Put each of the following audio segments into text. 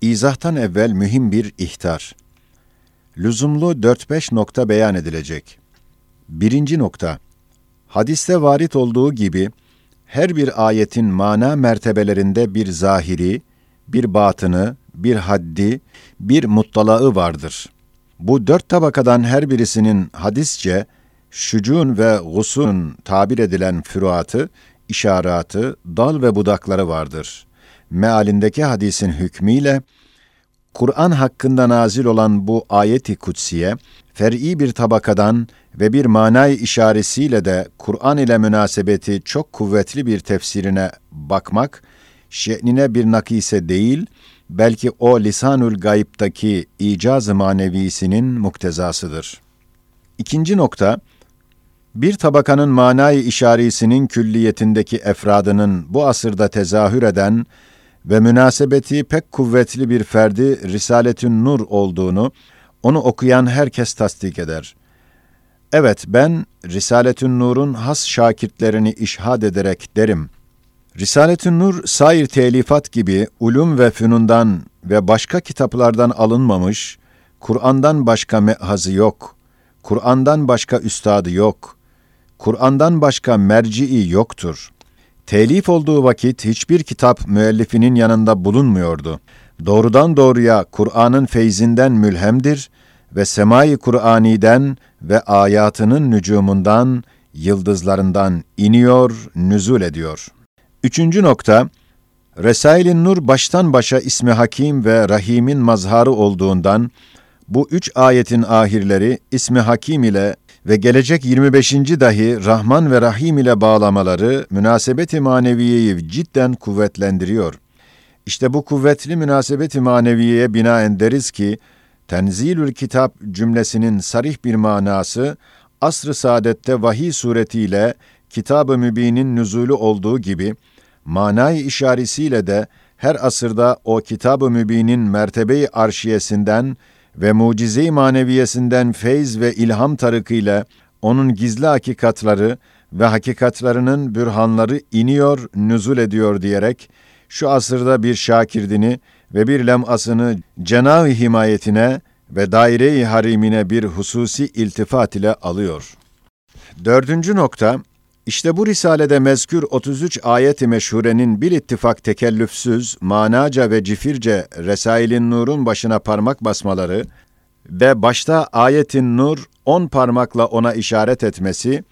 İzahtan evvel mühim bir ihtar. Lüzumlu 4-5 nokta beyan edilecek. Birinci nokta. Hadiste varit olduğu gibi her bir ayetin mana mertebelerinde bir zahiri, bir batını, bir haddi, bir muttalağı vardır. Bu dört tabakadan her birisinin hadisçe şücun ve gusun tabir edilen füruatı, işaratı, dal ve budakları vardır. Mealindeki hadisin hükmüyle, Kur'an hakkında nazil olan bu ayeti kutsiye, fer'i bir tabakadan ve bir manay işaresiyle de Kur'an ile münasebeti çok kuvvetli bir tefsirine bakmak, şe'nine bir nakise değil, belki o lisanül gayiptaki icaz-ı manevisinin muktezasıdır. İkinci nokta, bir tabakanın manayı işarisinin külliyetindeki efradının bu asırda tezahür eden ve münasebeti pek kuvvetli bir ferdi Risaletün Nur olduğunu, onu okuyan herkes tasdik eder. Evet, ben Risaletün Nur'un has şakirtlerini işhad ederek derim. Risaletün Nur, sair telifat gibi ulum ve fünundan ve başka kitaplardan alınmamış, Kur'an'dan başka mehazı yok, Kur'an'dan başka üstadı yok, Kur'an'dan başka merci'i yoktur. Telif olduğu vakit hiçbir kitap müellifinin yanında bulunmuyordu. Doğrudan doğruya Kur'an'ın feyzinden mülhemdir ve semai Kur'ani'den ve ayatının nücumundan, yıldızlarından iniyor, nüzul ediyor. Üçüncü nokta, Resail-i Nur baştan başa ismi Hakim ve Rahim'in mazharı olduğundan, bu üç ayetin ahirleri ismi Hakim ile ve gelecek 25. dahi Rahman ve Rahim ile bağlamaları münasebeti maneviyeyi cidden kuvvetlendiriyor. İşte bu kuvvetli münasebeti maneviyeye binaen deriz ki, Tenzilül Kitap cümlesinin sarih bir manası, asr-ı saadette vahiy suretiyle Kitab-ı Mübin'in nüzulü olduğu gibi, manay işaresiyle de her asırda o Kitab-ı Mübin'in mertebe-i arşiyesinden ve mucize-i maneviyesinden feyz ve ilham tarıkıyla onun gizli hakikatları ve hakikatlarının bürhanları iniyor, nüzul ediyor diyerek, şu asırda bir şakirdini ve bir lemasını cenah-ı himayetine ve daire-i harimine bir hususi iltifat ile alıyor. Dördüncü nokta, işte bu risalede mezkür 33 ayet-i meşhurenin bir ittifak tekellüfsüz, manaca ve cifirce Resailin Nur'un başına parmak basmaları ve başta ayetin nur 10 parmakla ona işaret etmesi,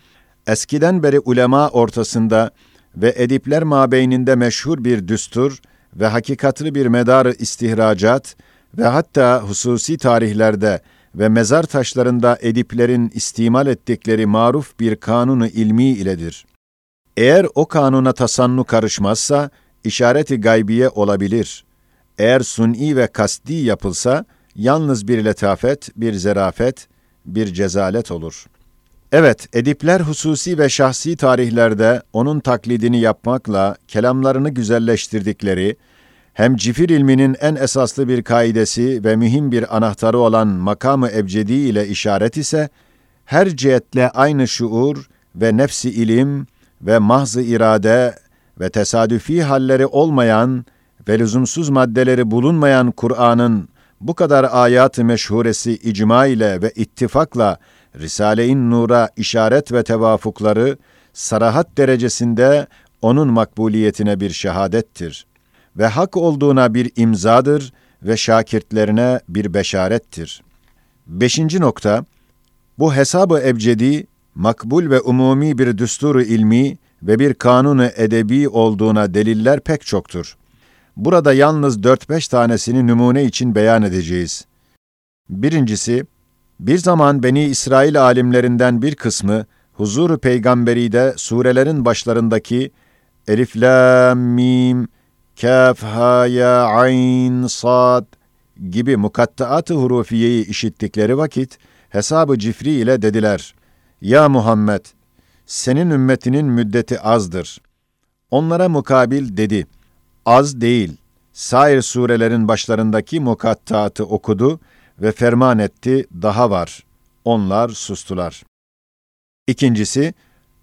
eskiden beri ulema ortasında ve edipler mabeyninde meşhur bir düstur ve hakikatli bir medarı istihracat ve hatta hususi tarihlerde ve mezar taşlarında ediplerin istimal ettikleri maruf bir kanunu ilmi iledir. Eğer o kanuna tasannu karışmazsa, işareti gaybiye olabilir. Eğer suni ve kasti yapılsa, yalnız bir letafet, bir zerafet, bir cezalet olur. Evet, edipler hususi ve şahsi tarihlerde onun taklidini yapmakla kelamlarını güzelleştirdikleri, hem cifir ilminin en esaslı bir kaidesi ve mühim bir anahtarı olan makamı ebcedi ile işaret ise, her cihetle aynı şuur ve nefsi ilim ve mahzı irade ve tesadüfi halleri olmayan ve lüzumsuz maddeleri bulunmayan Kur'an'ın bu kadar ayat-ı meşhuresi icma ile ve ittifakla Risale-i Nur'a işaret ve tevafukları sarahat derecesinde onun makbuliyetine bir şehadettir ve hak olduğuna bir imzadır ve şakirtlerine bir beşarettir. Beşinci nokta, bu hesabı ebcedi, makbul ve umumi bir düsturu ilmi ve bir kanunu edebi olduğuna deliller pek çoktur. Burada yalnız dört beş tanesini numune için beyan edeceğiz. Birincisi, bir zaman Beni İsrail alimlerinden bir kısmı, huzur peygamberide surelerin başlarındaki Elif, Lam, Mim, Kaf, Ha, Ya, Ayn, Sad gibi mukattaat-ı hurufiyeyi işittikleri vakit, hesabı cifri ile dediler, Ya Muhammed, senin ümmetinin müddeti azdır. Onlara mukabil dedi, az değil, sair surelerin başlarındaki mukattaatı okudu ve ferman etti, daha var. Onlar sustular. İkincisi,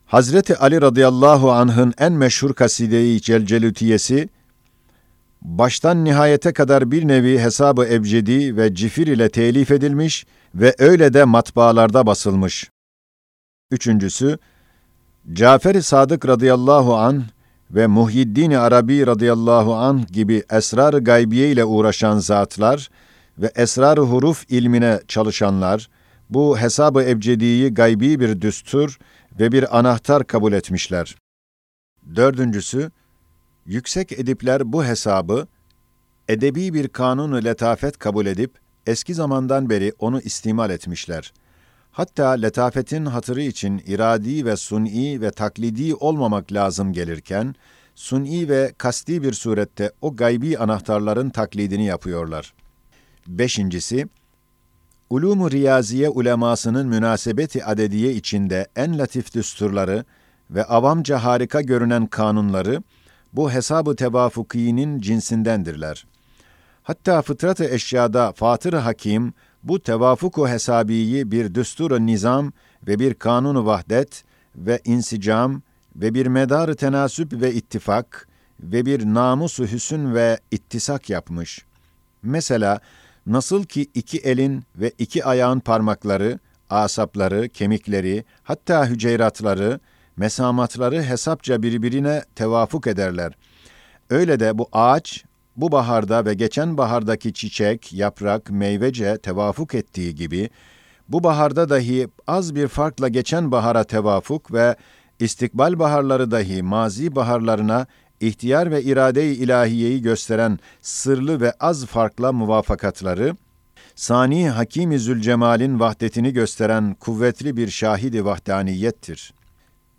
Hazreti Ali radıyallahu anh'ın en meşhur kaside-i celcelütiyesi, baştan nihayete kadar bir nevi hesabı ebcedi ve cifir ile telif edilmiş ve öyle de matbaalarda basılmış. Üçüncüsü, Cafer-i Sadık radıyallahu an ve Muhyiddin Arabi radıyallahu an gibi esrar-ı gaybiye ile uğraşan zatlar ve esrar-ı huruf ilmine çalışanlar, bu hesabı ebcediyi gaybi bir düstur ve bir anahtar kabul etmişler. Dördüncüsü, yüksek edipler bu hesabı, edebi bir kanunu letafet kabul edip, eski zamandan beri onu istimal etmişler. Hatta letafetin hatırı için iradi ve suni ve taklidi olmamak lazım gelirken, suni ve kasti bir surette o gaybi anahtarların taklidini yapıyorlar. Beşincisi, Ulûm-u Riyaziye ulemasının münasebeti adediye içinde en latif düsturları ve avamca harika görünen kanunları, bu hesabı tevafukiyinin cinsindendirler. Hatta fıtrat-ı eşyada Fatır Hakim, bu tevafuku hesabiyi bir düstur nizam ve bir kanunu vahdet ve insicam ve bir medarı tenasüp ve ittifak ve bir namusu hüsün ve ittisak yapmış. Mesela nasıl ki iki elin ve iki ayağın parmakları, asapları, kemikleri, hatta hüceyratları, mesamatları hesapça birbirine tevafuk ederler. Öyle de bu ağaç bu baharda ve geçen bahardaki çiçek, yaprak, meyvece tevafuk ettiği gibi, bu baharda dahi az bir farkla geçen bahara tevafuk ve istikbal baharları dahi mazi baharlarına ihtiyar ve irade-i ilahiyeyi gösteren sırlı ve az farkla muvafakatları, Sani Hakim-i Zülcemal'in vahdetini gösteren kuvvetli bir şahidi vahdaniyettir.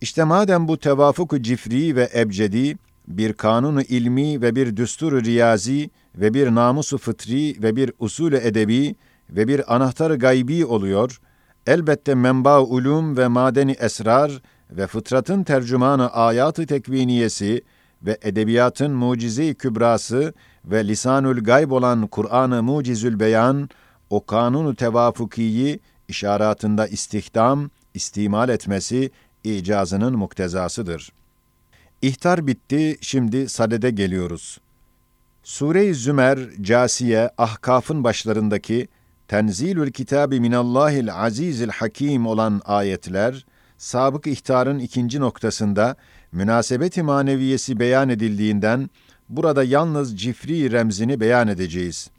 İşte madem bu tevafuk cifri ve ebcedi, bir kanunu ilmi ve bir düsturu riyazi ve bir namusu fıtri ve bir usulü edebi ve bir anahtarı gaybi oluyor, elbette menba ulum ve madeni esrar ve fıtratın tercümanı ayatı tekviniyesi ve edebiyatın mucize-i kübrası ve lisanül gayb olan Kur'an-ı Mucizül Beyan, o kanunu tevafukiyi işaratında istihdam, istimal etmesi icazının muktezasıdır.'' İhtar bitti, şimdi sadede geliyoruz. Sure-i Zümer, Casiye, Ahkaf'ın başlarındaki Tenzilül Kitabi Minallahil Azizil Hakim olan ayetler, sabık ihtarın ikinci noktasında münasebet-i maneviyesi beyan edildiğinden burada yalnız cifri remzini beyan edeceğiz.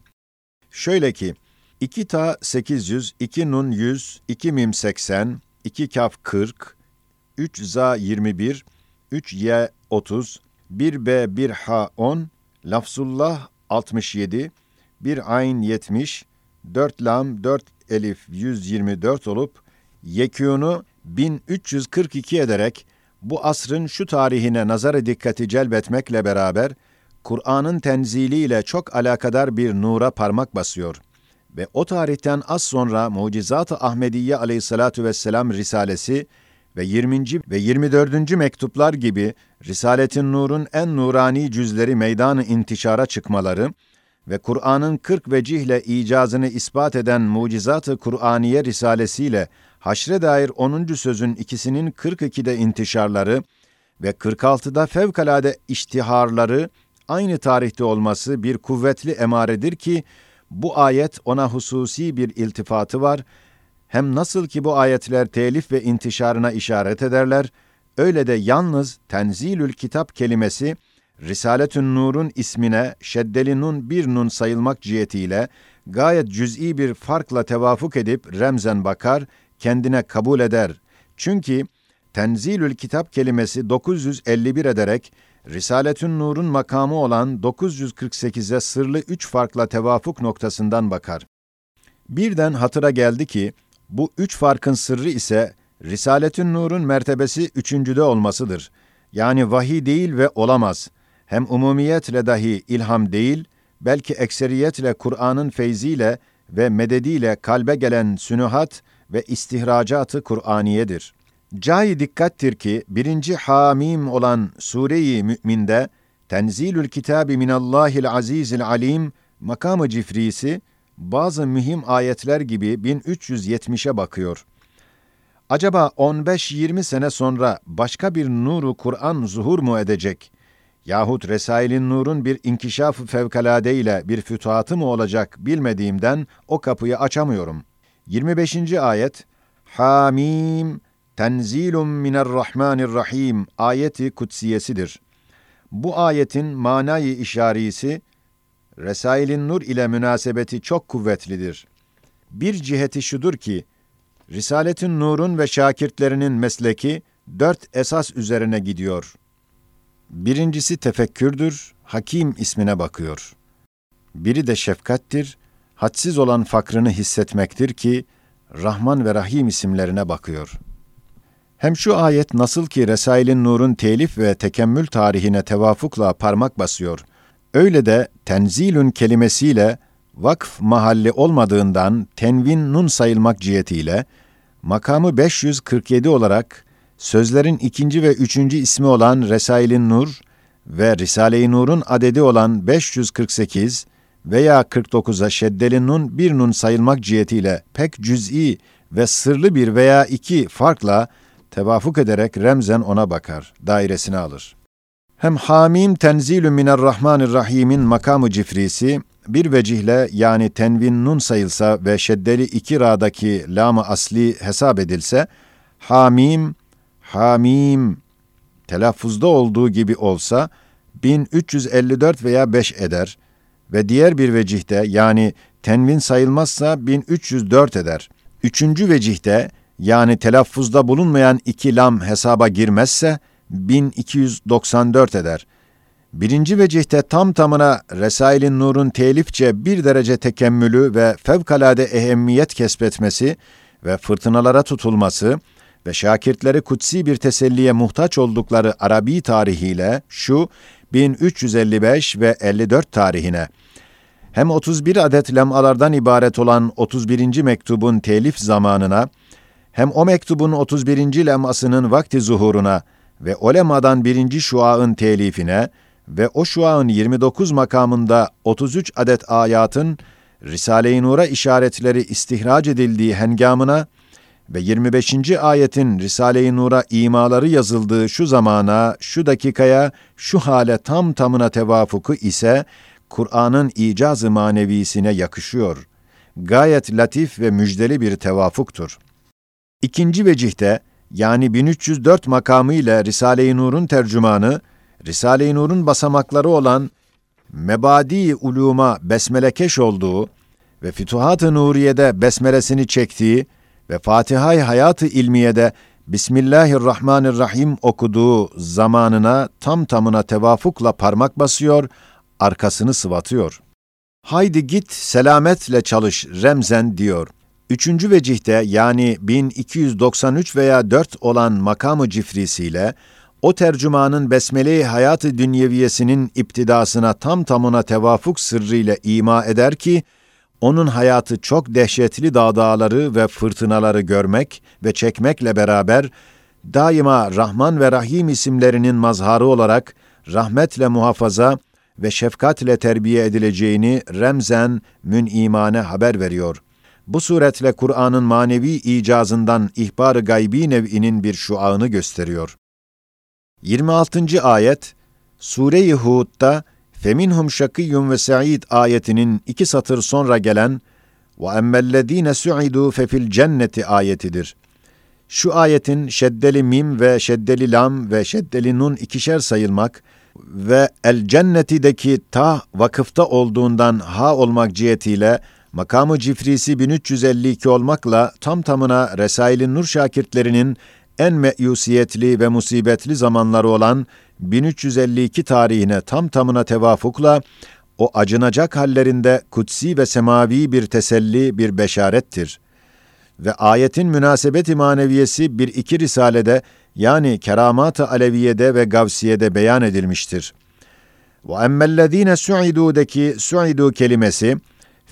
Şöyle ki, 2 ta 800, 2 nun 100, 2 mim 80, 2 kaf 40, 3 za 21, 3Y 30, 1B 1H 10, Lafzullah 67, 1 Ayn 70, 4 Lam 4 Elif 124 olup yekûnu 1342 ederek bu asrın şu tarihine nazar dikkati celbetmekle beraber Kur'an'ın tenziliyle çok alakadar bir nura parmak basıyor ve o tarihten az sonra Mucizat-ı Ahmediye aleyhissalatu vesselam risalesi ve 20. ve 24. mektuplar gibi Risaletin Nur'un en nurani cüzleri meydanı intişara çıkmaları ve Kur'an'ın 40 vecihle icazını ispat eden Mucizat-ı Kur'aniye risalesiyle haşre dair 10. sözün ikisinin 42'de intişarları ve 46'da fevkalade iştiharları aynı tarihte olması bir kuvvetli emaredir ki bu ayet ona hususi bir iltifatı var hem nasıl ki bu ayetler telif ve intişarına işaret ederler, öyle de yalnız tenzilül kitap kelimesi, Risaletün Nur'un ismine şeddeli nun bir nun sayılmak cihetiyle gayet cüz'i bir farkla tevafuk edip remzen bakar, kendine kabul eder. Çünkü Tenzilül Kitap kelimesi 951 ederek Risaletün Nur'un makamı olan 948'e sırlı üç farkla tevafuk noktasından bakar. Birden hatıra geldi ki bu üç farkın sırrı ise Risaletün Nur'un mertebesi üçüncüde olmasıdır. Yani vahiy değil ve olamaz. Hem umumiyetle dahi ilham değil, belki ekseriyetle Kur'an'ın feyziyle ve medediyle kalbe gelen sünuhat ve istihracatı Kur'aniyedir. Cai dikkattir ki birinci hamim olan Sure-i Mü'minde Tenzilül Kitabi Minallahil Azizil Alim makamı cifrisi bazı mühim ayetler gibi 1370'e bakıyor. Acaba 15-20 sene sonra başka bir nuru Kur'an zuhur mu edecek? yahut Resailin Nur'un bir inkişaf fevkalade ile bir fütuhatı mı olacak bilmediğimden o kapıyı açamıyorum. 25. ayet Hamim Tenzilun minerrahmanirrahim ayeti kutsiyesidir. Bu ayetin manayı işarisi Resailin Nur ile münasebeti çok kuvvetlidir. Bir ciheti şudur ki Risaletin Nur'un ve şakirtlerinin mesleki dört esas üzerine gidiyor. Birincisi tefekkürdür, hakim ismine bakıyor. Biri de şefkattir, hadsiz olan fakrını hissetmektir ki, Rahman ve Rahim isimlerine bakıyor. Hem şu ayet nasıl ki Resailin Nur'un telif ve tekemmül tarihine tevafukla parmak basıyor, öyle de tenzilün kelimesiyle vakf mahalli olmadığından tenvin nun sayılmak cihetiyle, makamı 547 olarak sözlerin ikinci ve üçüncü ismi olan Resailin Nur ve Risale-i Nur'un adedi olan 548 veya 49'a şeddeli nun bir nun sayılmak cihetiyle pek cüz'i ve sırlı bir veya iki farkla tevafuk ederek remzen ona bakar, dairesine alır. Hem Hamim tenzilü minerrahmanirrahim'in makamı cifrisi, bir vecihle yani tenvin nun sayılsa ve şeddeli iki ra'daki lam asli hesap edilse, Hamim, Hamim telaffuzda olduğu gibi olsa 1354 veya 5 eder ve diğer bir vecihte yani tenvin sayılmazsa 1304 eder. Üçüncü vecihte yani telaffuzda bulunmayan iki lam hesaba girmezse 1294 eder. Birinci vecihte tam tamına Resailin Nur'un telifçe bir derece tekemmülü ve fevkalade ehemmiyet kesbetmesi ve fırtınalara tutulması ve şakirtleri kutsi bir teselliye muhtaç oldukları Arabi tarihiyle şu 1355 ve 54 tarihine hem 31 adet lemalardan ibaret olan 31. mektubun telif zamanına hem o mektubun 31. lemasının vakti zuhuruna ve o lemadan birinci şuaın telifine ve o şuağın 29 makamında 33 adet ayatın Risale-i Nur'a işaretleri istihrac edildiği hengamına ve 25. ayetin Risale-i Nur'a imaları yazıldığı şu zamana, şu dakikaya, şu hale tam tamına tevafuku ise Kur'an'ın icaz-ı manevisine yakışıyor. Gayet latif ve müjdeli bir tevafuktur. İkinci vecihte yani 1304 makamı ile Risale-i Nur'un tercümanı Risale-i Nur'un basamakları olan Mebadi uluma besmelekeş olduğu ve Fütuhat-ı Nuriye'de besmelesini çektiği ve Fatiha-i Hayat-ı İlmiye'de Bismillahirrahmanirrahim okuduğu zamanına tam tamına tevafukla parmak basıyor, arkasını sıvatıyor. Haydi git selametle çalış remzen diyor. Üçüncü vecihte yani 1293 veya 4 olan makamı cifrisiyle o tercümanın Besmele-i Hayat-ı Dünyeviyesinin iptidasına tam tamına tevafuk sırrıyla ima eder ki, onun hayatı çok dehşetli dağdağları ve fırtınaları görmek ve çekmekle beraber, daima Rahman ve Rahim isimlerinin mazharı olarak rahmetle muhafaza ve şefkatle terbiye edileceğini remzen münimane haber veriyor. Bu suretle Kur'an'ın manevi icazından ihbar-ı gaybi nev'inin bir şuağını gösteriyor. 26. ayet Sure-i Hud'da Feminhum şakiyyun ve sa'id ayetinin iki satır sonra gelen ve emmellezine su'idu fefil cenneti ayetidir. Şu ayetin şeddeli mim ve şeddeli lam ve şeddeli nun ikişer sayılmak ve el cennetideki ta vakıfta olduğundan ha olmak cihetiyle makamı cifrisi 1352 olmakla tam tamına Resailin Nur şakirtlerinin en meyusiyetli ve musibetli zamanları olan 1352 tarihine tam tamına tevafukla o acınacak hallerinde kutsi ve semavi bir teselli, bir beşarettir. Ve ayetin münasebet-i maneviyesi bir iki risalede yani Keramat-ı Aleviye'de ve Gavsiye'de beyan edilmiştir. Ve emmellezine su'idû'deki su'idu kelimesi,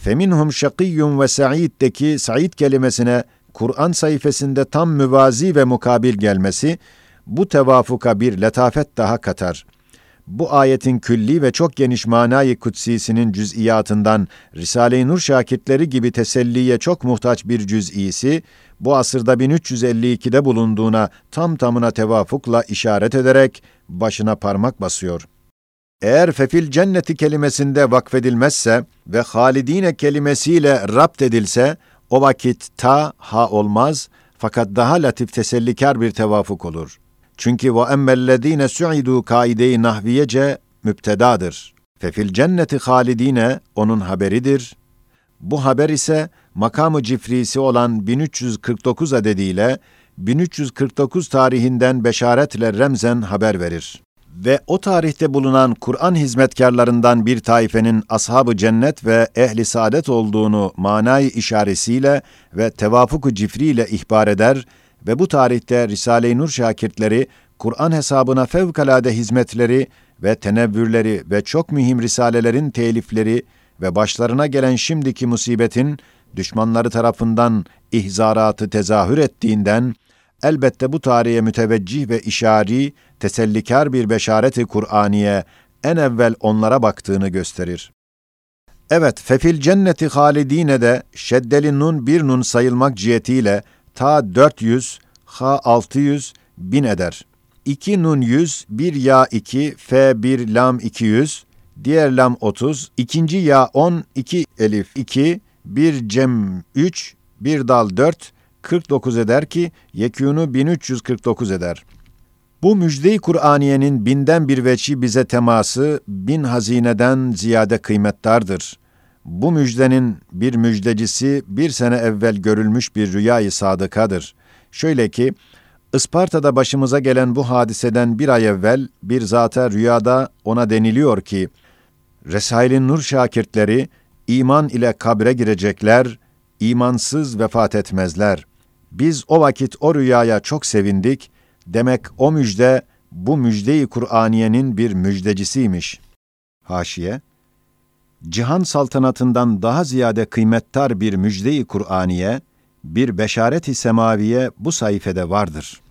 feminhum şakiyyun ve sa'id'deki sa'id kelimesine Kur'an sayfasında tam müvazi ve mukabil gelmesi, bu tevafuka bir letafet daha katar. Bu ayetin külli ve çok geniş manayı kutsisinin cüz'iyatından Risale-i Nur şakirtleri gibi teselliye çok muhtaç bir cüz'isi, bu asırda 1352'de bulunduğuna tam tamına tevafukla işaret ederek başına parmak basıyor. Eğer fefil cenneti kelimesinde vakfedilmezse ve halidine kelimesiyle rapt edilse, o vakit ta ha olmaz fakat daha latif tesellikar bir tevafuk olur. Çünkü ve emmellezine su'idu kaide-i nahviyece müptedadır. Fefil cenneti halidine onun haberidir. Bu haber ise makamı cifrisi olan 1349 adediyle 1349 tarihinden beşaretle remzen haber verir. Ve o tarihte bulunan Kur'an hizmetkarlarından bir taifenin ashab-ı cennet ve ehli saadet olduğunu manayı işaresiyle ve tevafuk-u cifriyle ihbar eder ve bu tarihte Risale-i Nur şakirtleri Kur'an hesabına fevkalade hizmetleri ve tenevvürleri ve çok mühim risalelerin telifleri ve başlarına gelen şimdiki musibetin düşmanları tarafından ihzaratı tezahür ettiğinden elbette bu tarihe müteveccih ve işari, tesellikar bir beşareti Kur'aniye en evvel onlara baktığını gösterir. Evet, fefil cenneti halidine de şeddeli nun bir nun sayılmak cihetiyle ta 400, ha 600, bin eder. 2 nun 100, 1 ya 2, f 1 lam 200, diğer lam 30, ikinci ya 10, 2 elif 2, 1 cem 3, 1 dal 4, 49 eder ki yekûnu 1349 eder. Bu müjde-i Kur'aniyenin binden bir veçi bize teması bin hazineden ziyade kıymettardır. Bu müjdenin bir müjdecisi bir sene evvel görülmüş bir rüyayı sadıkadır. Şöyle ki, Isparta'da başımıza gelen bu hadiseden bir ay evvel bir zata rüyada ona deniliyor ki, Resail'in nur şakirtleri iman ile kabre girecekler, imansız vefat etmezler. Biz o vakit o rüyaya çok sevindik. Demek o müjde bu müjdeyi Kur'aniyenin bir müjdecisiymiş. Haşiye Cihan saltanatından daha ziyade kıymettar bir müjdeyi Kur'aniye, bir beşaret-i semaviye bu sayfede vardır.''